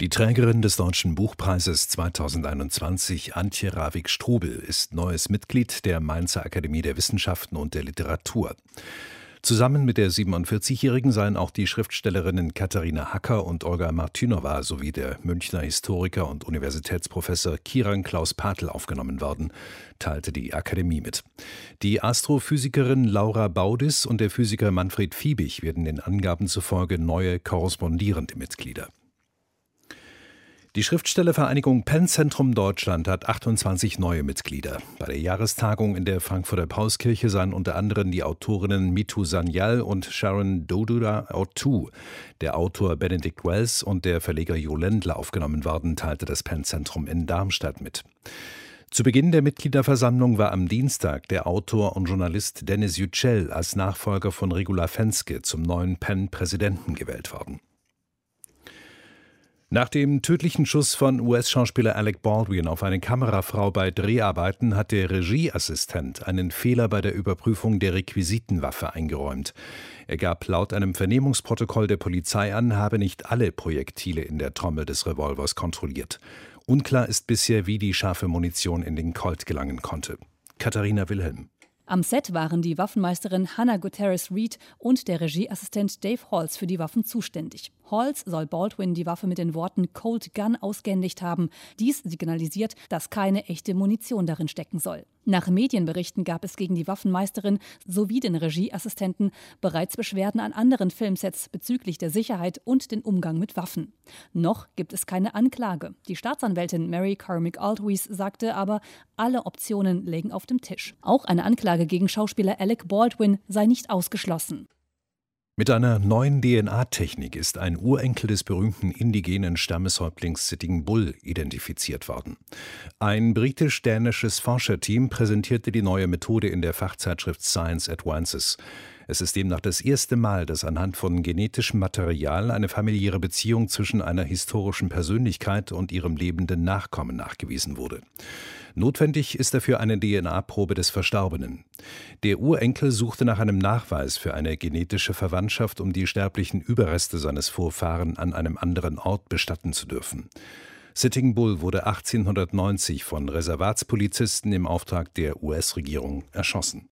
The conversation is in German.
Die Trägerin des Deutschen Buchpreises 2021, Antje Ravik-Strubel, ist neues Mitglied der Mainzer Akademie der Wissenschaften und der Literatur. Zusammen mit der 47-Jährigen seien auch die Schriftstellerinnen Katharina Hacker und Olga Martynova sowie der Münchner Historiker und Universitätsprofessor Kiran Klaus Patel aufgenommen worden, teilte die Akademie mit. Die Astrophysikerin Laura Baudis und der Physiker Manfred Fiebig werden den Angaben zufolge neue korrespondierende Mitglieder. Die Schriftstellervereinigung Pennzentrum Deutschland hat 28 neue Mitglieder. Bei der Jahrestagung in der Frankfurter Paulskirche seien unter anderem die Autorinnen Mitu Sanyal und Sharon Dodura Otu, der Autor Benedict Wells und der Verleger Jo Lendler aufgenommen worden, teilte das Pennzentrum in Darmstadt mit. Zu Beginn der Mitgliederversammlung war am Dienstag der Autor und Journalist Dennis Yücel als Nachfolger von Regula Fenske zum neuen Penn-Präsidenten gewählt worden. Nach dem tödlichen Schuss von US-Schauspieler Alec Baldwin auf eine Kamerafrau bei Dreharbeiten hat der Regieassistent einen Fehler bei der Überprüfung der Requisitenwaffe eingeräumt. Er gab laut einem Vernehmungsprotokoll der Polizei an, habe nicht alle Projektile in der Trommel des Revolvers kontrolliert. Unklar ist bisher, wie die scharfe Munition in den Colt gelangen konnte. Katharina Wilhelm. Am Set waren die Waffenmeisterin Hannah Guterres Reed und der Regieassistent Dave Halls für die Waffen zuständig. Halls soll Baldwin die Waffe mit den Worten Cold Gun ausgehändigt haben. Dies signalisiert, dass keine echte Munition darin stecken soll. Nach Medienberichten gab es gegen die Waffenmeisterin sowie den Regieassistenten bereits Beschwerden an anderen Filmsets bezüglich der Sicherheit und den Umgang mit Waffen. Noch gibt es keine Anklage. Die Staatsanwältin Mary Carmick Altwies sagte aber, alle Optionen lägen auf dem Tisch. Auch eine Anklage gegen Schauspieler Alec Baldwin sei nicht ausgeschlossen. Mit einer neuen DNA-Technik ist ein Urenkel des berühmten indigenen Stammeshäuptlings Sitting Bull identifiziert worden. Ein britisch-dänisches Forscherteam präsentierte die neue Methode in der Fachzeitschrift Science Advances. Es ist demnach das erste Mal, dass anhand von genetischem Material eine familiäre Beziehung zwischen einer historischen Persönlichkeit und ihrem lebenden Nachkommen nachgewiesen wurde. Notwendig ist dafür eine DNA-Probe des Verstorbenen. Der Urenkel suchte nach einem Nachweis für eine genetische Verwandtschaft, um die sterblichen Überreste seines Vorfahren an einem anderen Ort bestatten zu dürfen. Sitting Bull wurde 1890 von Reservatspolizisten im Auftrag der US-Regierung erschossen.